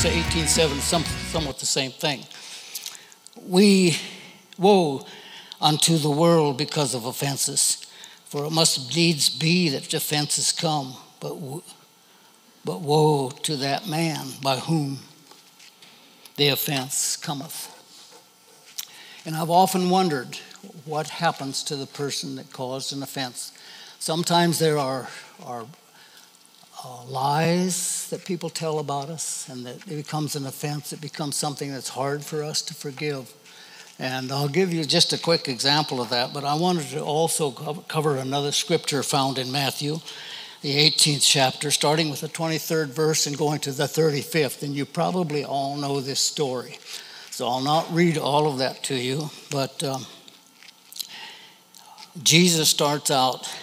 say 18:7, some, somewhat the same thing. We woe unto the world because of offenses, for it must needs be that offenses come, but, but woe to that man by whom the offense cometh. And I've often wondered what happens to the person that caused an offense. Sometimes there are, are uh, lies that people tell about us, and that it becomes an offense. It becomes something that's hard for us to forgive. And I'll give you just a quick example of that, but I wanted to also cover another scripture found in Matthew, the 18th chapter, starting with the 23rd verse and going to the 35th. And you probably all know this story. So I'll not read all of that to you, but um, Jesus starts out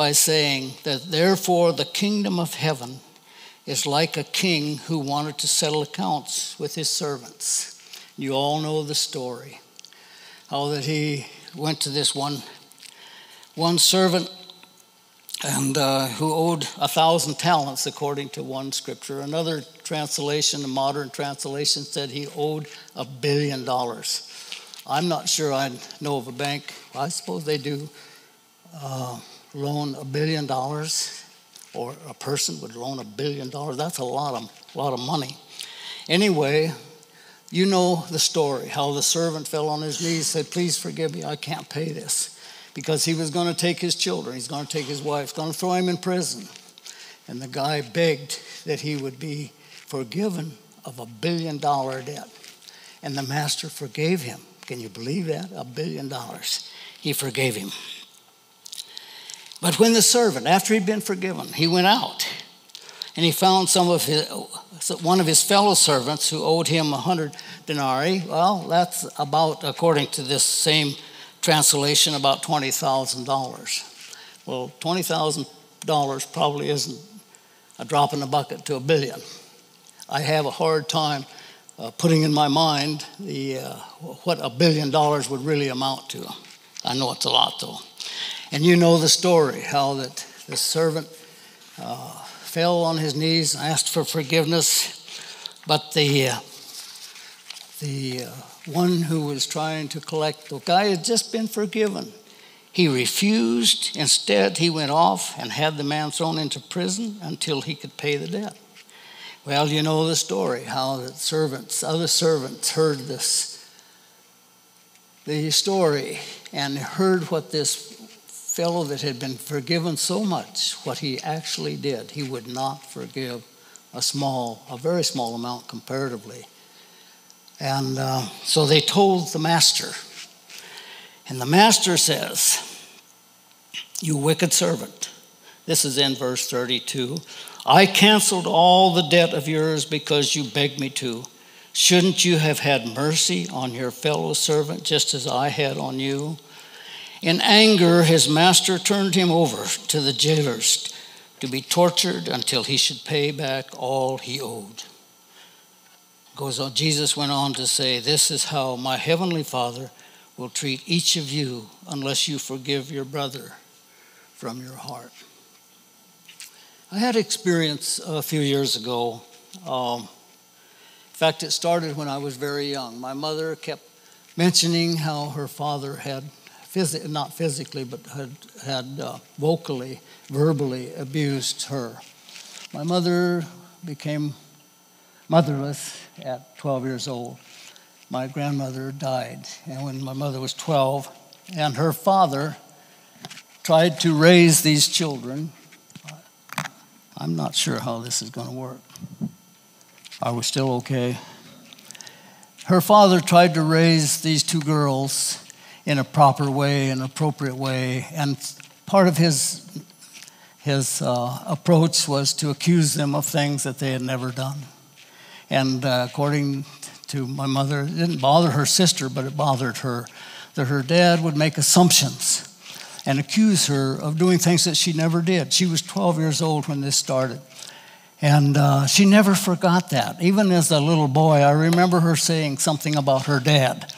by saying that therefore the kingdom of heaven is like a king who wanted to settle accounts with his servants. You all know the story. How that he went to this one, one servant and uh, who owed a thousand talents according to one scripture. Another translation, a modern translation, said he owed a billion dollars. I'm not sure I know of a bank. I suppose they do. Uh, loan a billion dollars, or a person would loan a billion dollars. That's a lot of, lot of money. Anyway, you know the story how the servant fell on his knees, said, Please forgive me, I can't pay this. Because he was going to take his children, he's going to take his wife, going to throw him in prison. And the guy begged that he would be forgiven of a billion dollar debt. And the master forgave him. Can you believe that? A billion dollars. He forgave him. But when the servant, after he'd been forgiven, he went out and he found some of his, one of his fellow servants who owed him a hundred denarii. Well, that's about, according to this same translation, about twenty thousand dollars. Well, twenty thousand dollars probably isn't a drop in the bucket to a billion. I have a hard time uh, putting in my mind the uh, what a billion dollars would really amount to. I know it's a lot though. And you know the story how that the servant uh, fell on his knees, asked for forgiveness, but the, uh, the uh, one who was trying to collect the guy had just been forgiven. He refused. Instead, he went off and had the man thrown into prison until he could pay the debt. Well, you know the story how the servants, other servants, heard this, the story, and heard what this fellow that had been forgiven so much what he actually did. He would not forgive a small, a very small amount comparatively. And uh, so they told the master. And the master says, You wicked servant. This is in verse 32. I canceled all the debt of yours because you begged me to. Shouldn't you have had mercy on your fellow servant just as I had on you? In anger, his master turned him over to the jailers to be tortured until he should pay back all he owed. Goes on, Jesus went on to say, This is how my heavenly Father will treat each of you unless you forgive your brother from your heart. I had experience a few years ago. Um, in fact, it started when I was very young. My mother kept mentioning how her father had phys- not physically, but had, had uh, vocally, verbally abused her. My mother became motherless at 12 years old. My grandmother died, and when my mother was 12, and her father tried to raise these children. I'm not sure how this is going to work. Are we still okay? Her father tried to raise these two girls in a proper way, an appropriate way. And part of his, his uh, approach was to accuse them of things that they had never done. And uh, according to my mother, it didn't bother her sister, but it bothered her that her dad would make assumptions and accuse her of doing things that she never did. She was 12 years old when this started. And uh, she never forgot that. Even as a little boy, I remember her saying something about her dad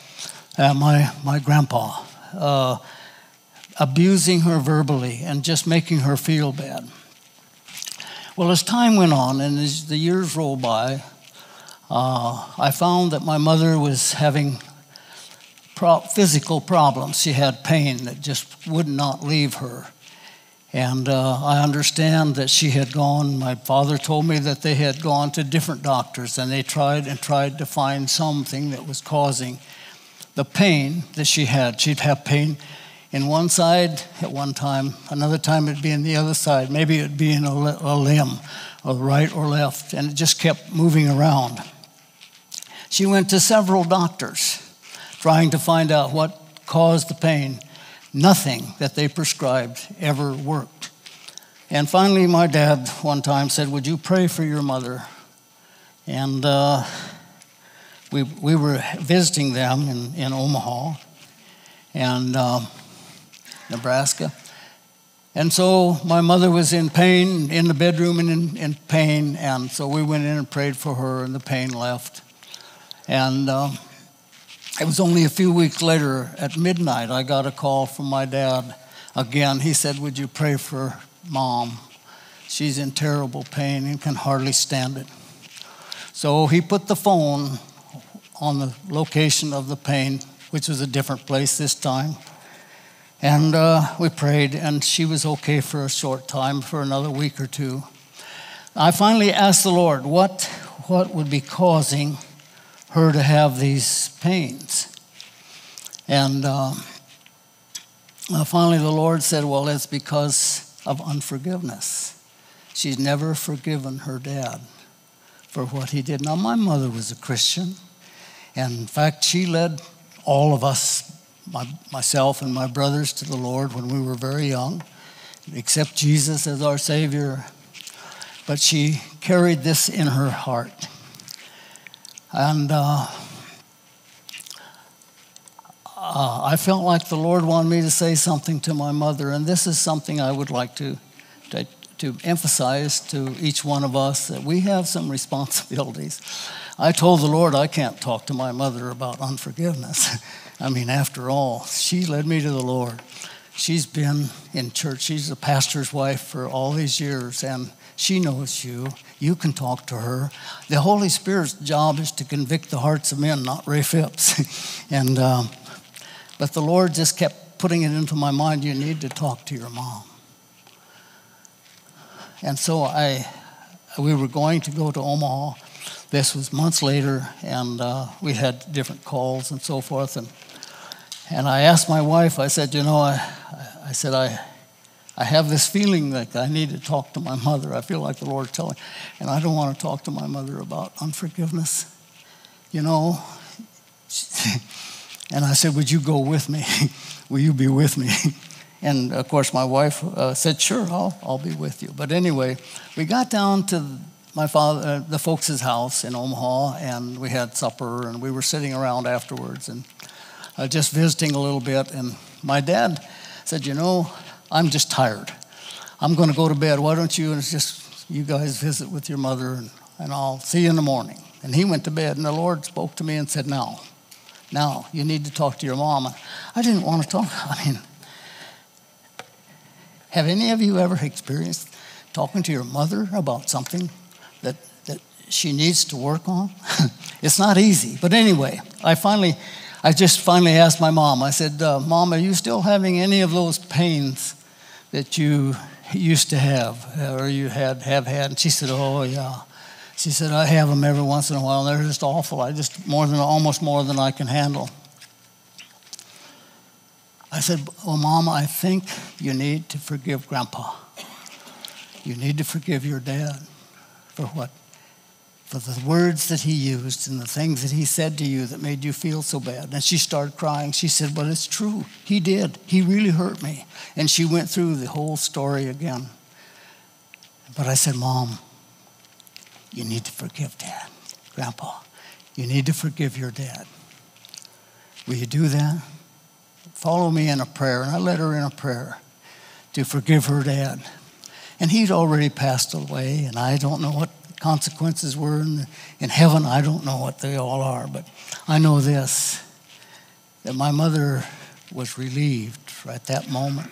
uh, my, my grandpa, uh, abusing her verbally and just making her feel bad. Well, as time went on and as the years rolled by, uh, I found that my mother was having pro- physical problems. She had pain that just would not leave her. And uh, I understand that she had gone, my father told me that they had gone to different doctors and they tried and tried to find something that was causing the pain that she had. She'd have pain in one side at one time, another time it'd be in the other side. Maybe it'd be in a, a limb, or right or left, and it just kept moving around. She went to several doctors trying to find out what caused the pain. Nothing that they prescribed ever worked. And finally, my dad one time said, Would you pray for your mother? And uh, we, we were visiting them in, in Omaha and uh, Nebraska. And so my mother was in pain, in the bedroom and in, in pain. And so we went in and prayed for her, and the pain left. And uh, it was only a few weeks later at midnight, I got a call from my dad again. He said, Would you pray for mom? She's in terrible pain and can hardly stand it. So he put the phone on the location of the pain, which was a different place this time. And uh, we prayed, and she was okay for a short time, for another week or two. I finally asked the Lord, what, what would be causing her to have these pains. And uh, finally, the Lord said, Well, it's because of unforgiveness. She's never forgiven her dad for what he did. Now, my mother was a Christian. And in fact, she led all of us, my, myself and my brothers, to the Lord when we were very young, accept Jesus as our Savior. But she carried this in her heart. And uh, uh, I felt like the Lord wanted me to say something to my mother, and this is something I would like to, to, emphasize to each one of us that we have some responsibilities. I told the Lord I can't talk to my mother about unforgiveness. I mean, after all, she led me to the Lord. She's been in church, she's a pastor's wife for all these years, and she knows you. You can talk to her. The Holy Spirit's job is to convict the hearts of men, not Ray Phipps. and um, but the Lord just kept putting it into my mind. You need to talk to your mom. And so I, we were going to go to Omaha. This was months later, and uh, we had different calls and so forth. And and I asked my wife. I said, you know, I, I said I I have this feeling that I need to talk to my mother. I feel like the Lord's telling, and I don't want to talk to my mother about unforgiveness. You know? And I said, Would you go with me? Will you be with me? And of course, my wife uh, said, Sure, I'll, I'll be with you. But anyway, we got down to my father, uh, the folks' house in Omaha, and we had supper, and we were sitting around afterwards and uh, just visiting a little bit. And my dad said, You know, I'm just tired. I'm going to go to bed. Why don't you and just you guys visit with your mother and, and I'll see you in the morning. And he went to bed and the Lord spoke to me and said, Now, now you need to talk to your mom. I didn't want to talk. I mean, have any of you ever experienced talking to your mother about something that, that she needs to work on? it's not easy. But anyway, I finally, I just finally asked my mom, I said, uh, Mom, are you still having any of those pains that you used to have or you had have had? And she said, Oh, yeah. She said, I have them every once in a while. They're just awful. I just more than almost more than I can handle. I said, oh, Well, Mom, I think you need to forgive Grandpa. You need to forgive your dad for what for the words that he used and the things that he said to you that made you feel so bad. And she started crying. She said, Well, it's true. He did. He really hurt me. And she went through the whole story again. But I said, Mom, you need to forgive dad, grandpa. You need to forgive your dad. Will you do that? Follow me in a prayer. And I led her in a prayer to forgive her dad. And he'd already passed away, and I don't know what consequences were in, in heaven. I don't know what they all are, but I know this that my mother was relieved at that moment.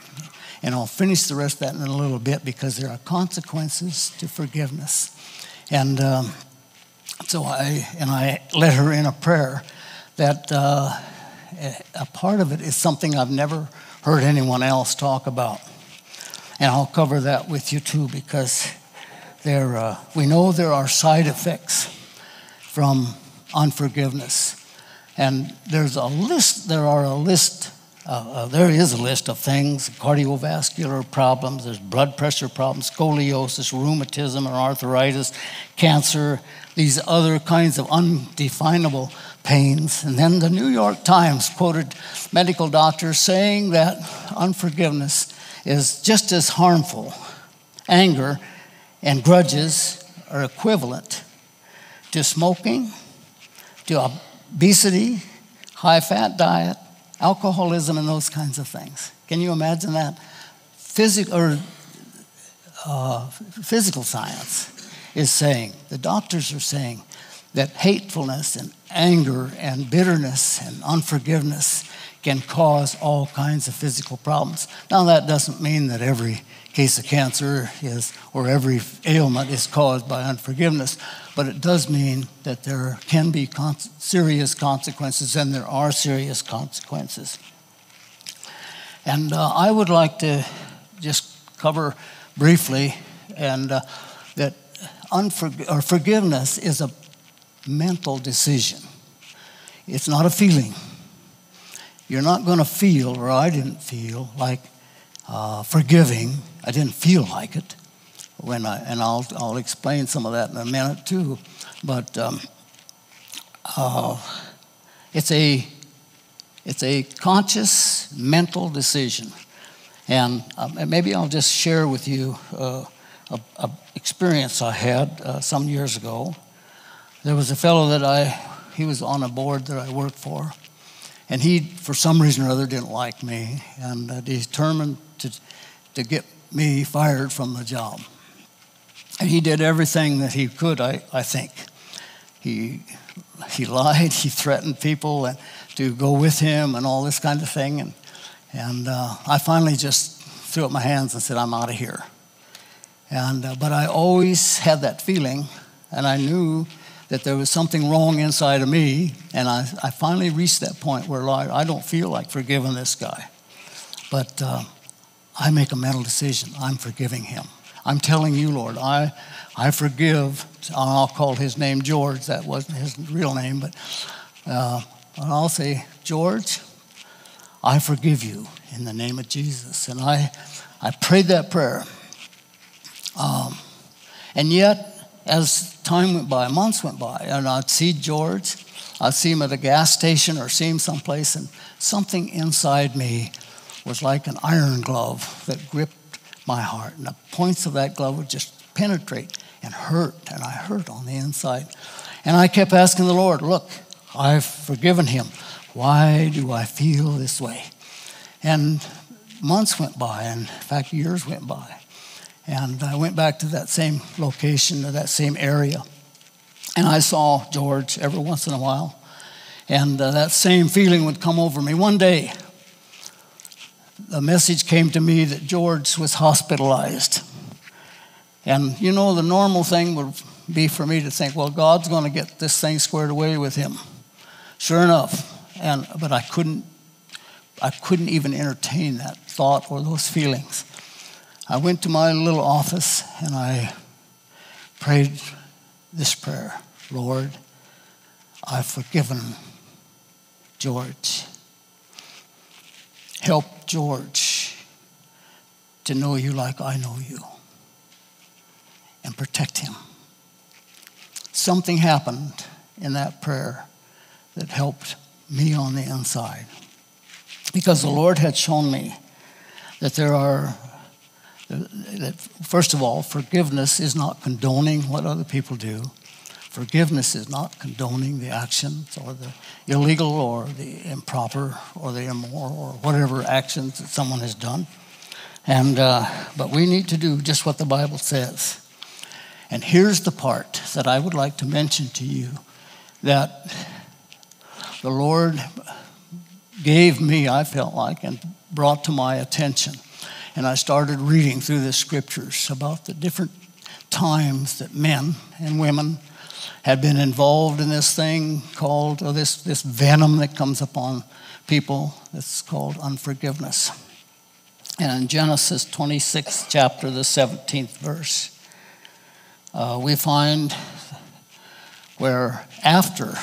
And I'll finish the rest of that in a little bit because there are consequences to forgiveness. And um, so I, and I led her in a prayer that uh, a part of it is something I've never heard anyone else talk about. And I'll cover that with you too because there, uh, we know there are side effects from unforgiveness. And there's a list, there are a list, uh, uh, there is a list of things cardiovascular problems, there's blood pressure problems, scoliosis, rheumatism, or arthritis, cancer, these other kinds of undefinable pains. And then the New York Times quoted medical doctors saying that unforgiveness is just as harmful. Anger and grudges are equivalent to smoking, to obesity, high fat diet, alcoholism, and those kinds of things. Can you imagine that? Physical, or, uh, physical science is saying, the doctors are saying, that hatefulness and anger and bitterness and unforgiveness can cause all kinds of physical problems. Now, that doesn't mean that every case of cancer is, or every ailment is caused by unforgiveness, but it does mean that there can be con- serious consequences, and there are serious consequences. And uh, I would like to just cover briefly and uh, that unforg- or forgiveness is a mental decision. It's not a feeling. You're not going to feel, or I didn't feel, like uh, forgiving. I didn't feel like it when I, and I'll, I'll explain some of that in a minute too. But um, uh, it's a it's a conscious mental decision, and um, maybe I'll just share with you uh, a, a, experience I had uh, some years ago. There was a fellow that I he was on a board that I worked for, and he, for some reason or other, didn't like me and uh, determined to, to get me fired from the job. And he did everything that he could, I, I think. He, he lied, he threatened people and, to go with him and all this kind of thing. And, and uh, I finally just threw up my hands and said, I'm out of here. And, uh, but I always had that feeling, and I knew that there was something wrong inside of me. And I, I finally reached that point where Lord, I don't feel like forgiving this guy. But uh, I make a mental decision. I'm forgiving him. I'm telling you, Lord, I, I forgive. I'll call his name George. That wasn't his real name, but uh, I'll say, George, I forgive you in the name of Jesus. And I, I prayed that prayer. Um, and yet, as time went by, months went by, and I'd see George, I'd see him at a gas station or see him someplace, and something inside me was like an iron glove that gripped my heart. And the points of that glove would just penetrate and hurt, and I hurt on the inside. And I kept asking the Lord, Look, I've forgiven him. Why do I feel this way? And months went by, and in fact, years went by. And I went back to that same location, to that same area. And I saw George every once in a while. And uh, that same feeling would come over me. One day, the message came to me that George was hospitalized. And you know, the normal thing would be for me to think, well, God's going to get this thing squared away with him. Sure enough. And, but I couldn't, I couldn't even entertain that thought or those feelings. I went to my little office and I prayed this prayer Lord, I've forgiven George. Help George to know you like I know you and protect him. Something happened in that prayer that helped me on the inside because the Lord had shown me that there are first of all, forgiveness is not condoning what other people do. Forgiveness is not condoning the actions or the illegal or the improper or the immoral or whatever actions that someone has done. And, uh, but we need to do just what the Bible says. And here's the part that I would like to mention to you that the Lord gave me, I felt like, and brought to my attention and I started reading through the scriptures about the different times that men and women had been involved in this thing called, or this, this venom that comes upon people. It's called unforgiveness. And in Genesis 26, chapter, the 17th verse, uh, we find where after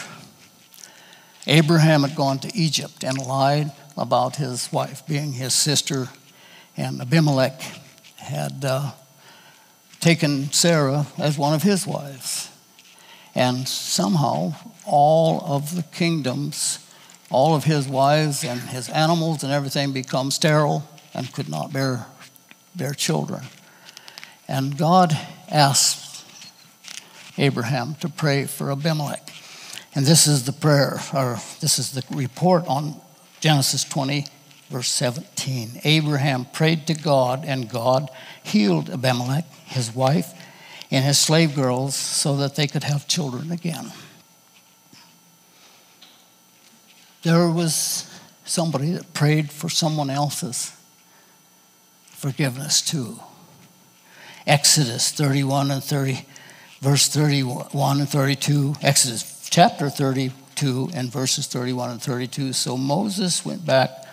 Abraham had gone to Egypt and lied about his wife being his sister, and Abimelech had uh, taken Sarah as one of his wives. And somehow, all of the kingdoms, all of his wives and his animals and everything become sterile and could not bear, bear children. And God asked Abraham to pray for Abimelech. And this is the prayer, or this is the report on Genesis 20, verse 17. Abraham prayed to God, and God healed Abimelech, his wife, and his slave girls so that they could have children again. There was somebody that prayed for someone else's forgiveness too. Exodus 31 and 30, verse 31 and 32, Exodus chapter 32 and verses 31 and 32. So Moses went back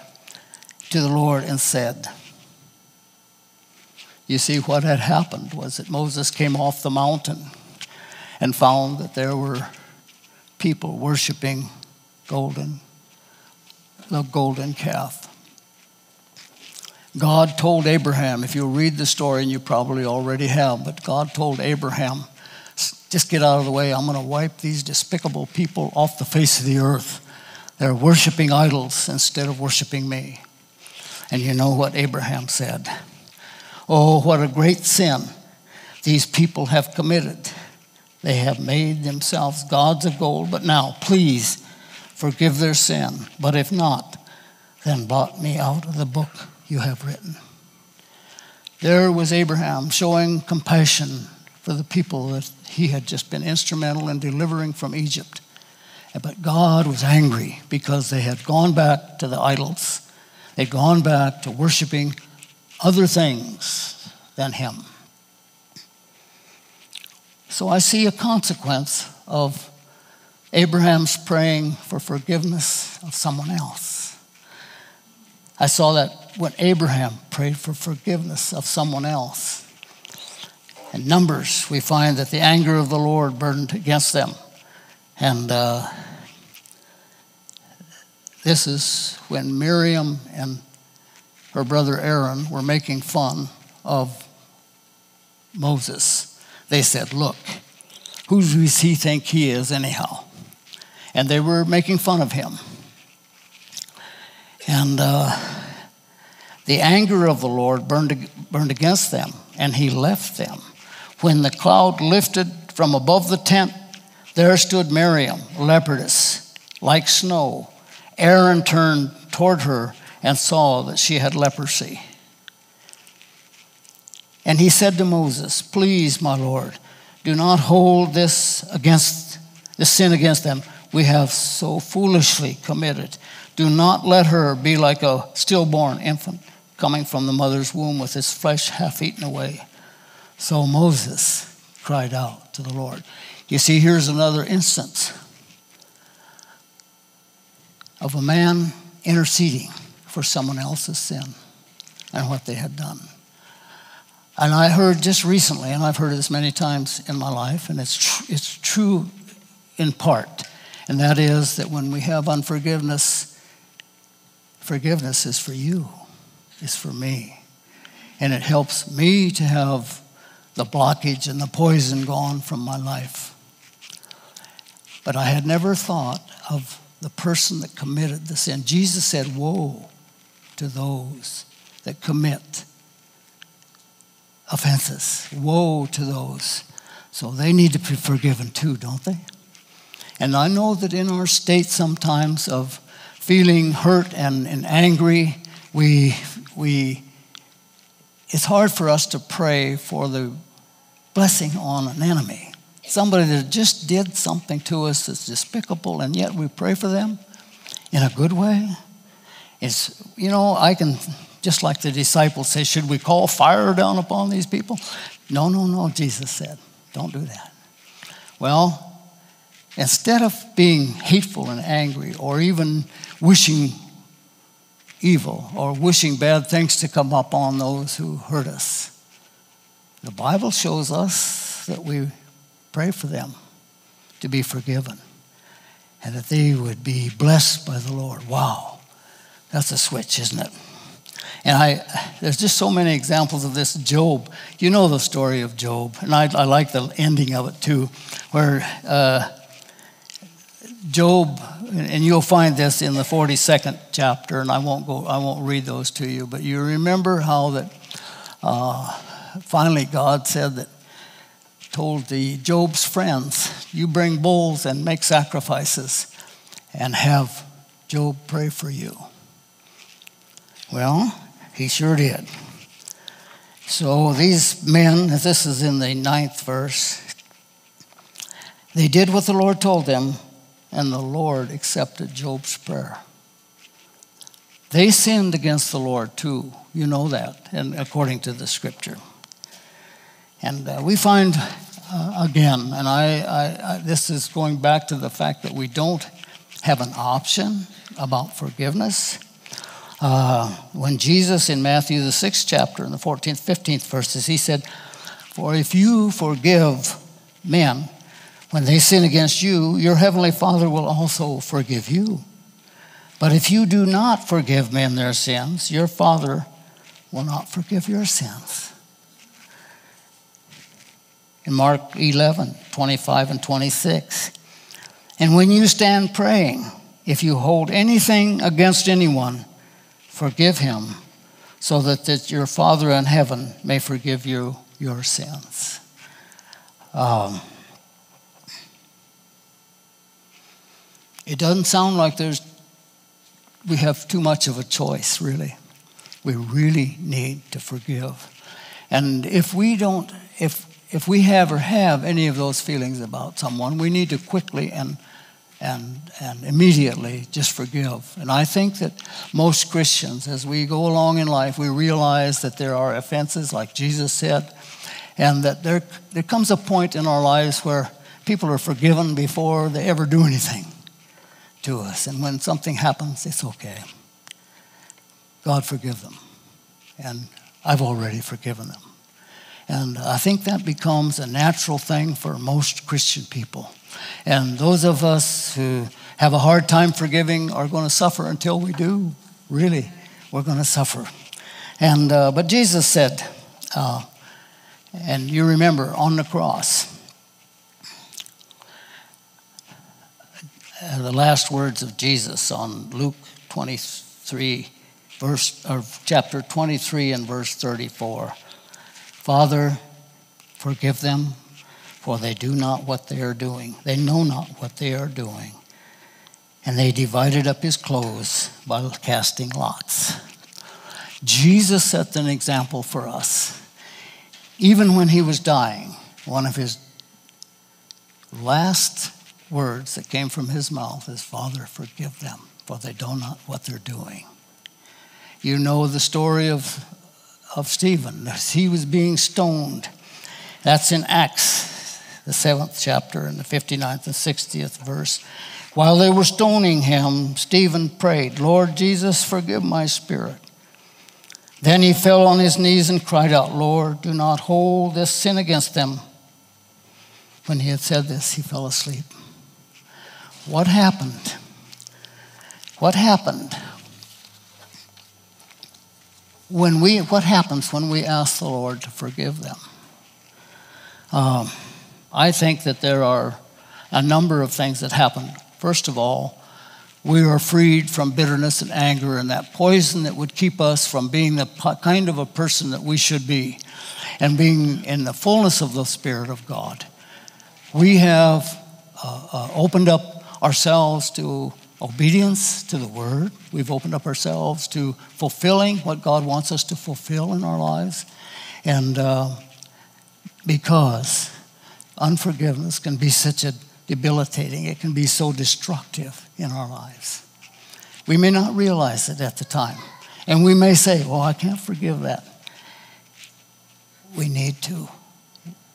to the Lord and said, You see, what had happened was that Moses came off the mountain and found that there were people worshiping golden, the golden calf. God told Abraham, if you read the story, and you probably already have, but God told Abraham, just get out of the way. I'm going to wipe these despicable people off the face of the earth. They're worshiping idols instead of worshiping me. And you know what Abraham said? Oh, what a great sin these people have committed. They have made themselves gods of gold, but now, please forgive their sin. But if not, then blot me out of the book you have written. There was Abraham showing compassion for the people that he had just been instrumental in delivering from Egypt. But God was angry because they had gone back to the idols. They'd gone back to worshiping other things than Him. So I see a consequence of Abraham's praying for forgiveness of someone else. I saw that when Abraham prayed for forgiveness of someone else. In Numbers, we find that the anger of the Lord burned against them. And uh, this is when Miriam and her brother Aaron were making fun of Moses. They said, Look, who does he think he is, anyhow? And they were making fun of him. And uh, the anger of the Lord burned, burned against them, and he left them. When the cloud lifted from above the tent, there stood Miriam, leopardess, like snow. Aaron turned toward her and saw that she had leprosy. And he said to Moses, Please, my Lord, do not hold this against this sin against them we have so foolishly committed. Do not let her be like a stillborn infant coming from the mother's womb with his flesh half eaten away. So Moses cried out to the Lord. You see, here's another instance of a man interceding for someone else's sin and what they had done. And I heard just recently, and I've heard this many times in my life, and it's, tr- it's true in part, and that is that when we have unforgiveness, forgiveness is for you is for me. And it helps me to have the blockage and the poison gone from my life. But I had never thought of the person that committed the sin. Jesus said, Woe to those that commit offenses. Woe to those. So they need to be forgiven too, don't they? And I know that in our state sometimes of feeling hurt and, and angry, we we, it's hard for us to pray for the blessing on an enemy. Somebody that just did something to us that's despicable, and yet we pray for them in a good way. It's, you know, I can, just like the disciples say, should we call fire down upon these people? No, no, no, Jesus said, don't do that. Well, instead of being hateful and angry or even wishing evil or wishing bad things to come upon those who hurt us, the Bible shows us that we pray for them to be forgiven and that they would be blessed by the Lord. Wow, that's a switch, isn't it? And I, there's just so many examples of this. Job, you know the story of Job, and I, I like the ending of it too, where uh, Job, and you'll find this in the 42nd chapter, and I won't go, I won't read those to you, but you remember how that uh, finally God said that, told the Job's friends, you bring bulls and make sacrifices, and have Job pray for you. Well, he sure did. So these men, this is in the ninth verse, they did what the Lord told them, and the Lord accepted Job's prayer. They sinned against the Lord too. You know that, and according to the scripture. And uh, we find uh, again, and I, I, I, this is going back to the fact that we don't have an option about forgiveness. Uh, when Jesus in Matthew, the sixth chapter, in the 14th, 15th verses, he said, For if you forgive men when they sin against you, your heavenly Father will also forgive you. But if you do not forgive men their sins, your Father will not forgive your sins. In Mark 11, 25 and 26. And when you stand praying, if you hold anything against anyone, forgive him, so that, that your Father in heaven may forgive you your sins. Um, it doesn't sound like there's we have too much of a choice, really. We really need to forgive. And if we don't, if if we have or have any of those feelings about someone, we need to quickly and and, and immediately just forgive. And I think that most Christians, as we go along in life, we realize that there are offenses, like Jesus said, and that there, there comes a point in our lives where people are forgiven before they ever do anything to us. And when something happens, it's okay. God forgive them. And I've already forgiven them. And I think that becomes a natural thing for most Christian people. And those of us who have a hard time forgiving are going to suffer until we do. Really, we're going to suffer. And uh, but Jesus said, uh, and you remember on the cross, uh, the last words of Jesus on Luke 23, verse or chapter 23 and verse 34. Father, forgive them, for they do not what they are doing. They know not what they are doing. And they divided up his clothes by casting lots. Jesus set an example for us. Even when he was dying, one of his last words that came from his mouth is, Father, forgive them, for they know not what they're doing. You know the story of, of Stephen as he was being stoned. That's in Acts the seventh chapter and the 59th and 60th verse. While they were stoning him, Stephen prayed, Lord Jesus, forgive my spirit. Then he fell on his knees and cried out, Lord, do not hold this sin against them. When he had said this, he fell asleep. What happened? What happened? When we, what happens when we ask the Lord to forgive them? Um, I think that there are a number of things that happen. First of all, we are freed from bitterness and anger and that poison that would keep us from being the kind of a person that we should be and being in the fullness of the Spirit of God. We have uh, uh, opened up ourselves to obedience to the Word. We've opened up ourselves to fulfilling what God wants us to fulfill in our lives. And uh, because unforgiveness can be such a debilitating, it can be so destructive in our lives. We may not realize it at the time. And we may say, well, I can't forgive that. We need to.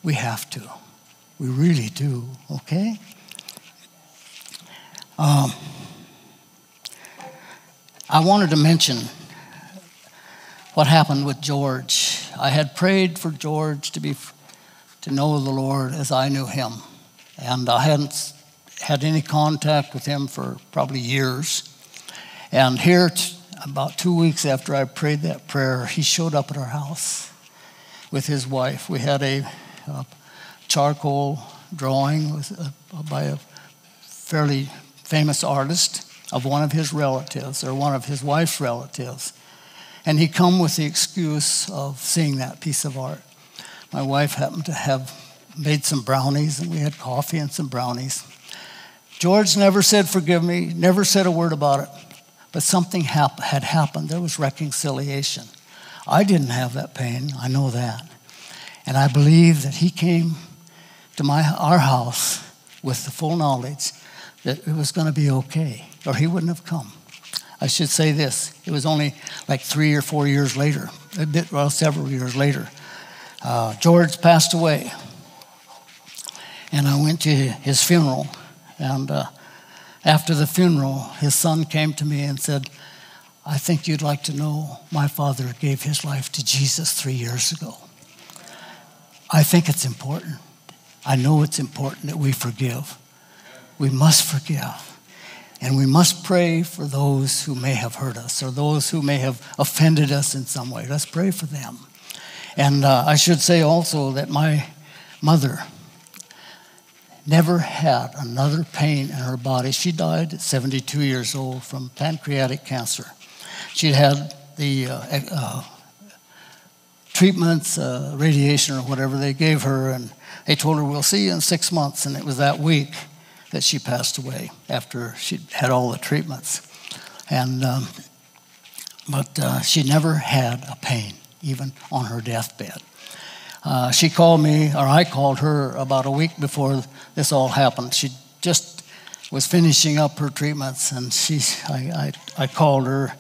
We have to. We really do, okay? Um, I wanted to mention what happened with George. I had prayed for George to be to know the Lord as I knew him, and I hadn't had any contact with him for probably years. And here, about two weeks after I prayed that prayer, he showed up at our house with his wife. We had a, a charcoal drawing with, uh, by a fairly famous artist of one of his relatives or one of his wife's relatives. And he come with the excuse of seeing that piece of art. My wife happened to have made some brownies, and we had coffee and some brownies. George never said, Forgive me, never said a word about it, but something hap- had happened. There was reconciliation. I didn't have that pain, I know that. And I believe that he came to my, our house with the full knowledge that it was going to be okay, or he wouldn't have come. I should say this it was only like three or four years later, a bit, well, several years later. Uh, George passed away, and I went to his funeral. And uh, after the funeral, his son came to me and said, I think you'd like to know my father gave his life to Jesus three years ago. I think it's important. I know it's important that we forgive. We must forgive. And we must pray for those who may have hurt us or those who may have offended us in some way. Let's pray for them. And uh, I should say also that my mother never had another pain in her body. She died at 72 years old from pancreatic cancer. She'd had the uh, uh, treatments, uh, radiation, or whatever they gave her, and they told her, We'll see you in six months. And it was that week that she passed away after she had all the treatments. And, um, but uh, she never had a pain, even on her deathbed. Uh, she called me, or I called her about a week before this all happened. She just was finishing up her treatments, and she, I, I, I called her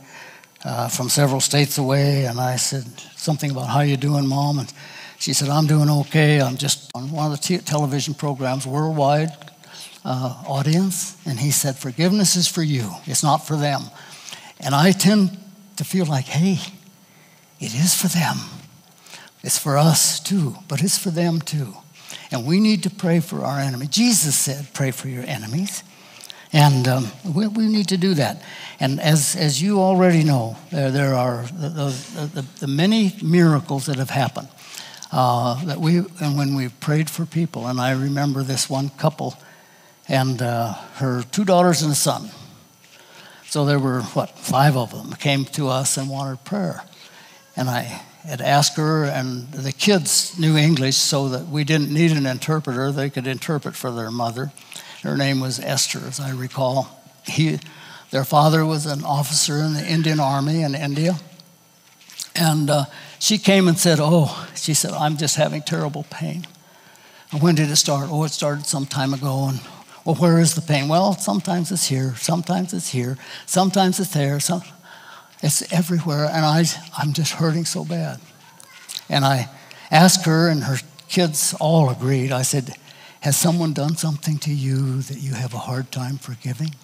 uh, from several states away, and I said something about how you doing, mom, and she said I'm doing okay. I'm just on one of the t- television programs worldwide uh, audience, and he said forgiveness is for you. It's not for them, and I tend to feel like, hey, it is for them. It's for us too, but it's for them too. And we need to pray for our enemy. Jesus said, pray for your enemies. And um, we, we, need to do that. And as, as you already know, there, there are the, the, the, many miracles that have happened. Uh, that we, and when we've prayed for people, and I remember this one couple and uh, her two daughters and a son. So there were, what, five of them came to us and wanted prayer. And I had asked her, and the kids knew English so that we didn't need an interpreter. They could interpret for their mother. Her name was Esther, as I recall. He, their father was an officer in the Indian Army in India. And uh, she came and said, Oh, she said, I'm just having terrible pain. And when did it start? Oh, it started some time ago. And well, where is the pain? Well, sometimes it's here, sometimes it's here, sometimes it's there. Some, it's everywhere, and I, I'm just hurting so bad. And I asked her, and her kids all agreed. I said, Has someone done something to you that you have a hard time forgiving?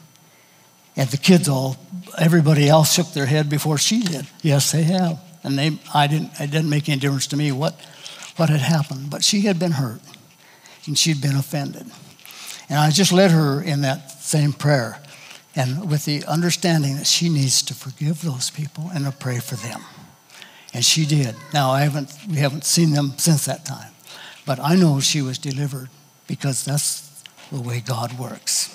And the kids all, everybody else shook their head before she did. Yes, they have. And they, I didn't, it didn't make any difference to me what, what had happened. But she had been hurt, and she'd been offended. And I just led her in that same prayer and with the understanding that she needs to forgive those people and to pray for them. And she did. Now I haven't we haven't seen them since that time. But I know she was delivered because that's the way God works.